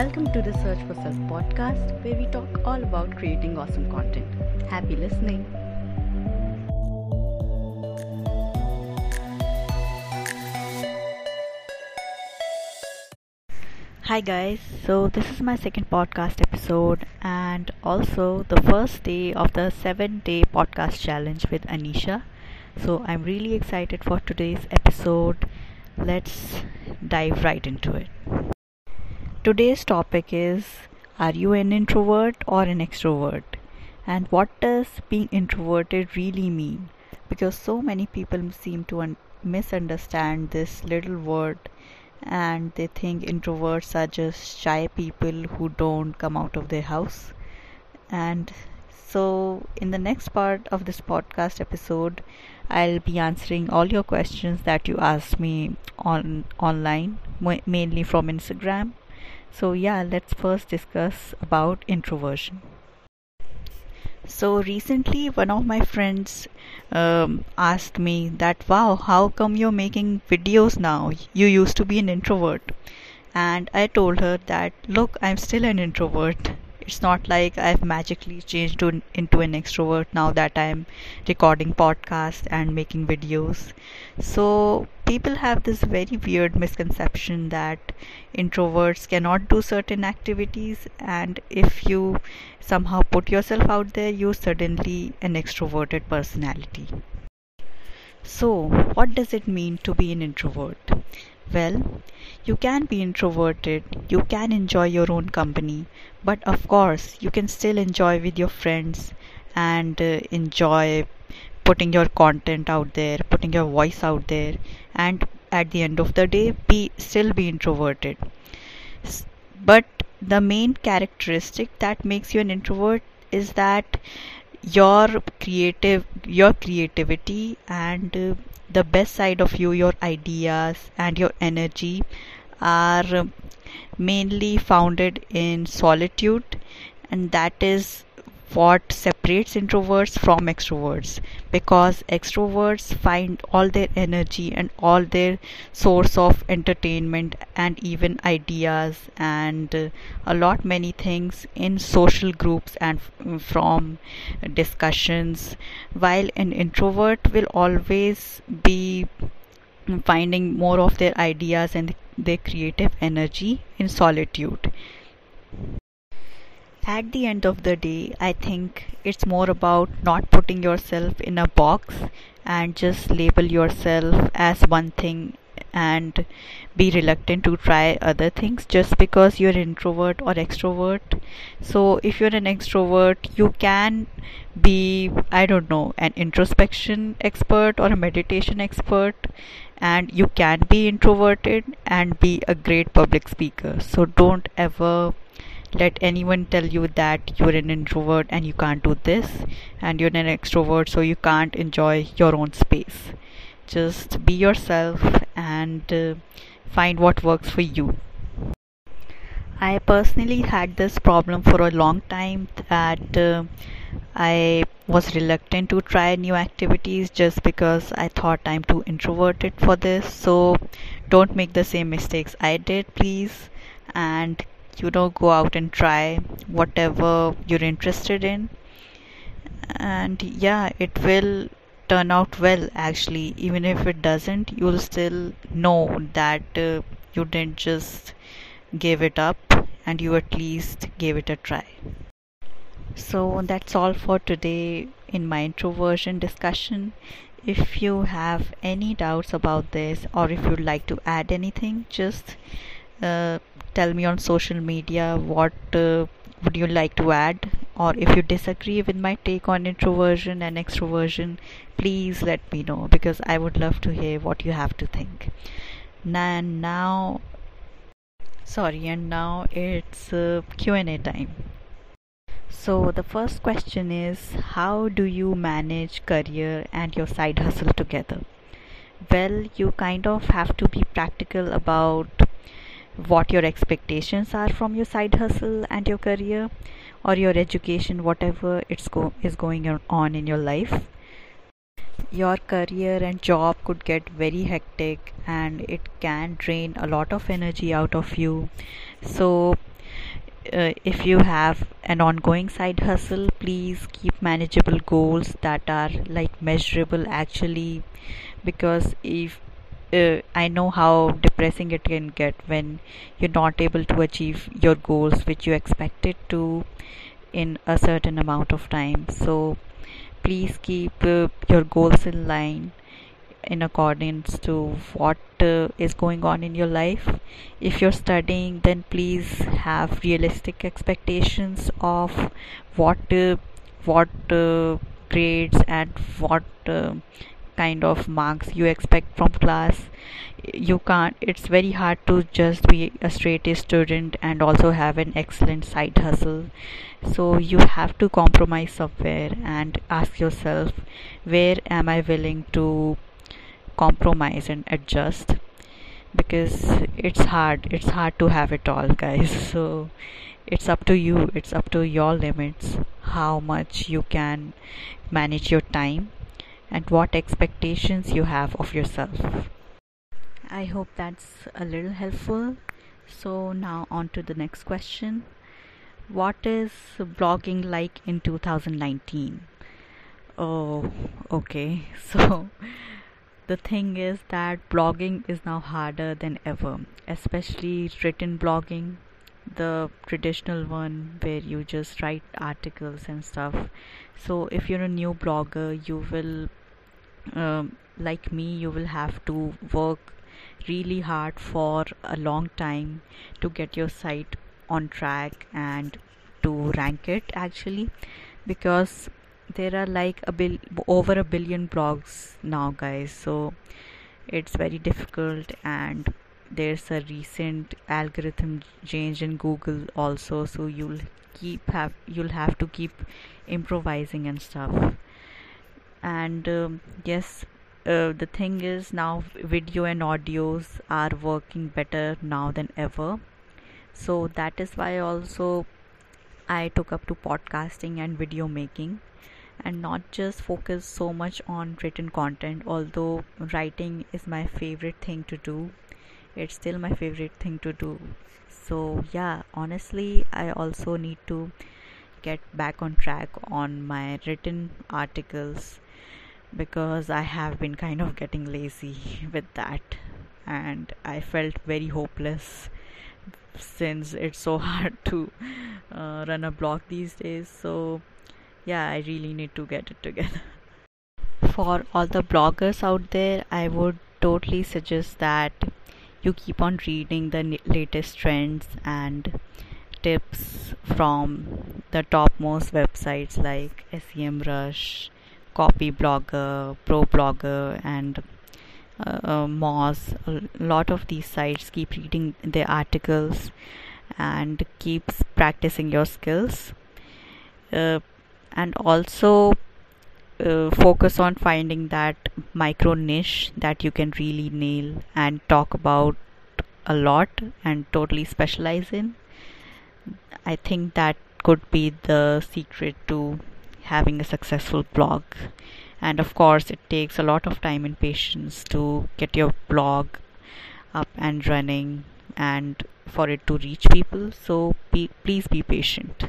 Welcome to the Search for Self podcast, where we talk all about creating awesome content. Happy listening. Hi, guys. So, this is my second podcast episode, and also the first day of the seven day podcast challenge with Anisha. So, I'm really excited for today's episode. Let's dive right into it. Today's topic is Are you an introvert or an extrovert? And what does being introverted really mean? Because so many people seem to un- misunderstand this little word and they think introverts are just shy people who don't come out of their house. And so, in the next part of this podcast episode, I'll be answering all your questions that you asked me on online, mainly from Instagram. So, yeah, let's first discuss about introversion. So recently, one of my friends um, asked me that, "Wow, how come you're making videos now? You used to be an introvert." And I told her that, "Look, I'm still an introvert it's not like I've magically changed to, into an extrovert now that I'm recording podcasts and making videos. So people have this very weird misconception that introverts cannot do certain activities and if you somehow put yourself out there you're suddenly an extroverted personality. So, what does it mean to be an introvert? Well, you can be introverted, you can enjoy your own company, but of course, you can still enjoy with your friends and uh, enjoy putting your content out there, putting your voice out there, and at the end of the day, be still be introverted. But the main characteristic that makes you an introvert is that your creative your creativity and uh, the best side of you, your ideas and your energy are mainly founded in solitude, and that is what separates introverts from extroverts because extroverts find all their energy and all their source of entertainment and even ideas and uh, a lot many things in social groups and f- from discussions. While an introvert will always be finding more of their ideas and their creative energy in solitude at the end of the day, I think it's more about not putting yourself in a box and just label yourself as one thing and be reluctant to try other things just because you're introvert or extrovert. So if you're an extrovert you can be i don't know an introspection expert or a meditation expert and you can be introverted and be a great public speaker. So don't ever let anyone tell you that you're an introvert and you can't do this and you're an extrovert so you can't enjoy your own space. Just be yourself and uh, find what works for you. I personally had this problem for a long time that uh, i was reluctant to try new activities just because i thought i'm too introverted for this. So don't make the same mistakes i did please. And you know go out and try whatever you're interested in. And yeah it will turn out well actually. Even if it doesn't you'll still know that uh, you didn't just give it up and you at least gave it a try. So that's all for today in my introversion discussion. If you have any doubts about this or if you'd like to add anything just tell me on social media what uh, would you like to add? Or if you disagree with my take on introversion and extroversion please let me know because i would love to hear what you have to think. And now sorry and now it's uh, q&a time. So the first question is how do you manage career and your side hustle together? Well you kind of have to be practical about what your expectations are from your side hustle and your career or your education whatever it's go- is going on in your life. Your career and job could get very hectic and it can drain a lot of energy out of you. So uh, if you have an ongoing side hustle please keep manageable goals that are like measurable actually because if uh, I know how depressing it can get when you're not able to achieve your goals which you expected to in a certain amount of time. So please keep uh, your goals in line in accordance to what uh, is going on in your life. If you're studying then please have realistic expectations of what uh, what uh, grades and what uh, kind of marks you expect from class. You can't it's very hard to just be a straight A student and also have an excellent side hustle. So you have to compromise somewhere and ask yourself where am i willing to compromise and adjust? Because it's hard it's hard to have it all guys. So it's up to you it's up to your limits how much you can manage your time and what expectations you have of yourself. I hope that's a little helpful. So now on to the next question. What is blogging like in 2019 oh okay. So the thing is that blogging is now harder than ever, especially written blogging, the traditional one where you just write articles and stuff. So, if you're a new blogger, you will, um, like me, you will have to work really hard for a long time to get your site on track and to rank it actually because there are like a bill over a billion blogs now guys. So it's very difficult and there's a recent algorithm change in google also so you'll keep have you'll have to keep improvising and stuff and um, yes uh, the thing is now video and audios are working better now than ever. So that is why also i took up to podcasting and video making and not just focus so much on written content although writing is my favorite thing to do. It's still my favorite thing to do. So yeah honestly i also need to get back on track on my written articles because i have been kind of getting lazy with that. And i felt very hopeless since it's so hard to uh, run a blog these days. So yeah i really need to get it together. For all the bloggers out there i would totally suggest that you keep on reading the latest trends and tips from the topmost websites like semrush copyblogger ProBlogger and uh, uh, moz a lot of these sites keep reading their articles and keeps practicing your skills uh, and also uh, focus on finding that micro niche that you can really nail and talk about a lot and totally specialize in. I think that could be the secret to having a successful blog. And of course, it takes a lot of time and patience to get your blog up and running and for it to reach people. So be, please be patient.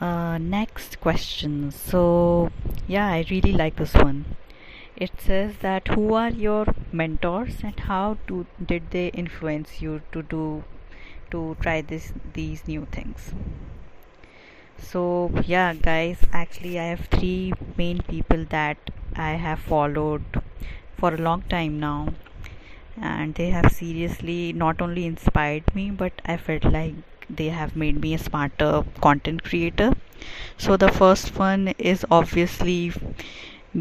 Uh, next question. So, yeah, I really like this one. It says that who are your mentors and how do, did they influence you to do to try this these new things? So, yeah, guys, actually, I have three main people that I have followed for a long time now, and they have seriously not only inspired me, but I felt like they have made me a smarter content creator. So the first one is obviously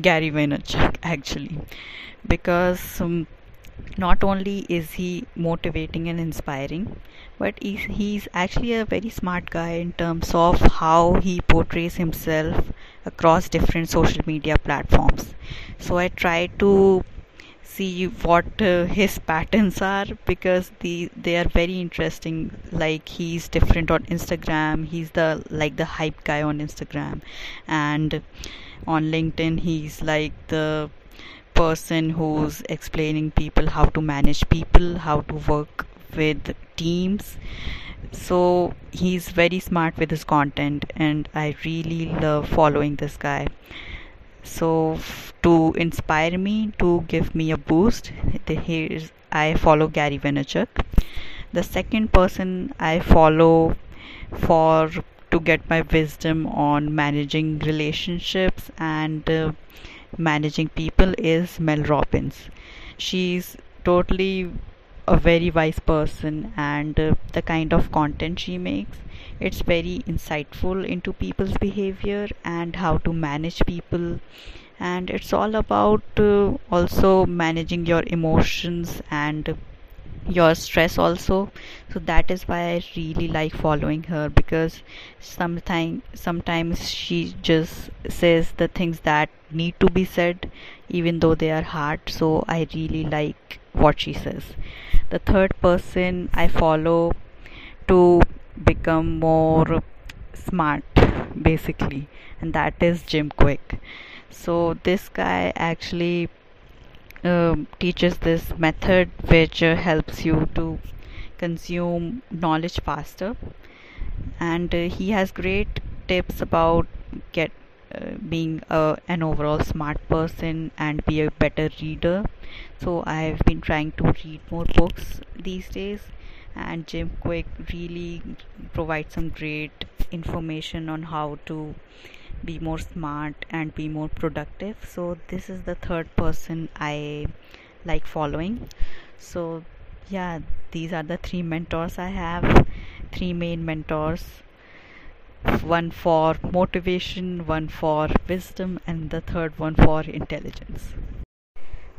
Gary Vaynerchuk actually. Because um, not only is he motivating and inspiring but he's, actually a very smart guy in terms of how he portrays himself across different social media platforms. So i try to see what uh, his patterns are because the they are very interesting. Like he's different on instagram. He's the like the hype guy on instagram. And on linkedin he's like the person who's explaining people how to manage people how to work with teams. So he's very smart with his content and i really love following this guy. So to inspire me to give me a boost here's i follow gary vaynerchuk. The second person i follow for to get my wisdom on managing relationships and uh, managing people is mel robbins. She's totally a very wise person and uh, the kind of content she makes it's very insightful into people's behavior and how to manage people. And it's all about uh, also managing your emotions and your stress also. So that is why i really like following her because sometimes sometimes she just says the things that need to be said even though they are hard. So i really like what she says. The third person i follow to become more smart basically and that is jim Kwik. So this guy actually um, teaches this method which uh, helps you to consume knowledge faster. And uh, he has great tips about get uh, being a, an overall smart person and be a better reader. So i've been trying to read more books these days. And jim Kwik really provides some great information on how to be more smart and be more productive. So this is the third person i like following. So yeah these are the three mentors i have three main mentors. One for motivation one for wisdom and the third one for intelligence.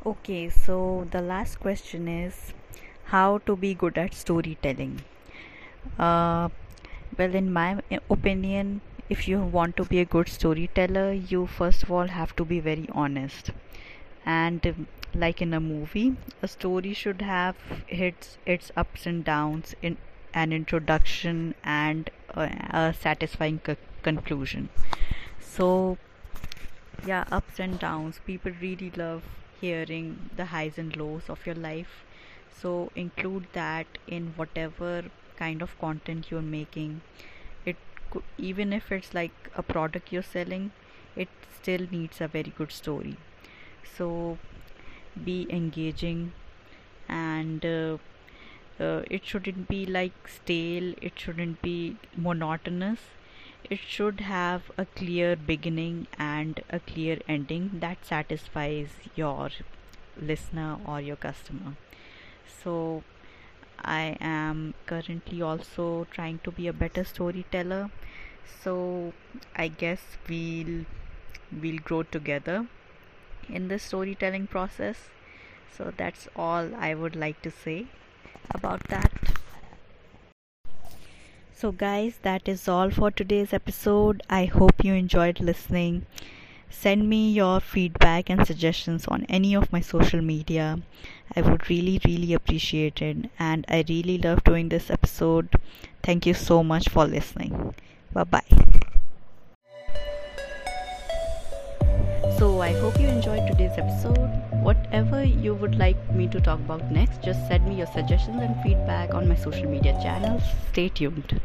Okay so the last question is how to be good at storytelling. Uh, well in my opinion if you want to be a good storyteller you first of all have to be very honest. And like in a movie a story should have its its ups and downs in an introduction and a, a satisfying co- conclusion. So yeah ups and downs. People really love hearing the highs and lows of your life. So include that in whatever kind of content you're making even if it's like a product you're selling it still needs a very good story. So be engaging and uh, uh, it shouldn't be like stale it shouldn't be monotonous. It should have a clear beginning and a clear ending that satisfies your listener or your customer. So I am currently also trying to be a better storyteller. So I guess we'll we'll grow together in the storytelling process. So that's all I would like to say about that. So guys that is all for today's episode. I hope you enjoyed listening Send me your feedback and suggestions on any of my social media. I would really, really appreciate it. And I really love doing this episode. Thank you so much for listening. Bye bye. So, I hope you enjoyed today's episode. Whatever you would like me to talk about next, just send me your suggestions and feedback on my social media channels. Stay tuned.